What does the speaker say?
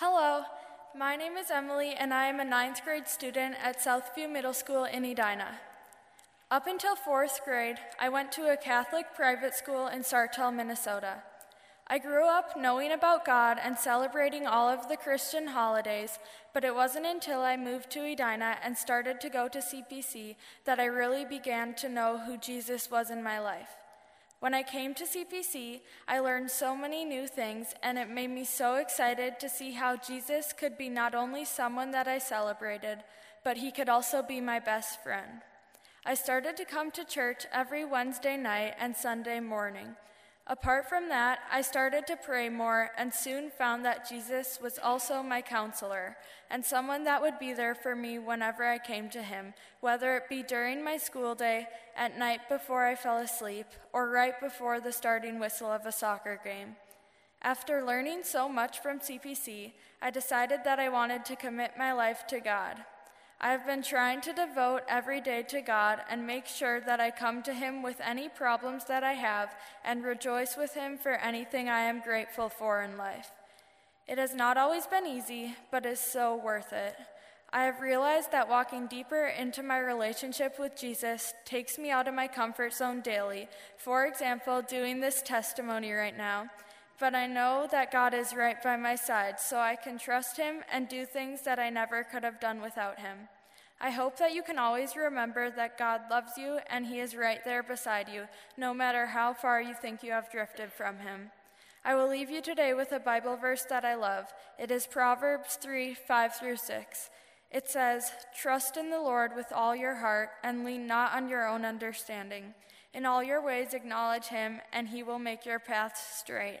Hello, my name is Emily, and I am a ninth grade student at Southview Middle School in Edina. Up until fourth grade, I went to a Catholic private school in Sartell, Minnesota. I grew up knowing about God and celebrating all of the Christian holidays, but it wasn't until I moved to Edina and started to go to CPC that I really began to know who Jesus was in my life. When I came to CPC, I learned so many new things, and it made me so excited to see how Jesus could be not only someone that I celebrated, but he could also be my best friend. I started to come to church every Wednesday night and Sunday morning. Apart from that, I started to pray more and soon found that Jesus was also my counselor and someone that would be there for me whenever I came to him, whether it be during my school day, at night before I fell asleep, or right before the starting whistle of a soccer game. After learning so much from CPC, I decided that I wanted to commit my life to God. I have been trying to devote every day to God and make sure that I come to Him with any problems that I have and rejoice with Him for anything I am grateful for in life. It has not always been easy, but is so worth it. I have realized that walking deeper into my relationship with Jesus takes me out of my comfort zone daily. For example, doing this testimony right now. But I know that God is right by my side, so I can trust Him and do things that I never could have done without Him. I hope that you can always remember that God loves you and He is right there beside you, no matter how far you think you have drifted from Him. I will leave you today with a Bible verse that I love. It is Proverbs 3 5 through 6. It says, Trust in the Lord with all your heart and lean not on your own understanding. In all your ways acknowledge Him, and He will make your paths straight.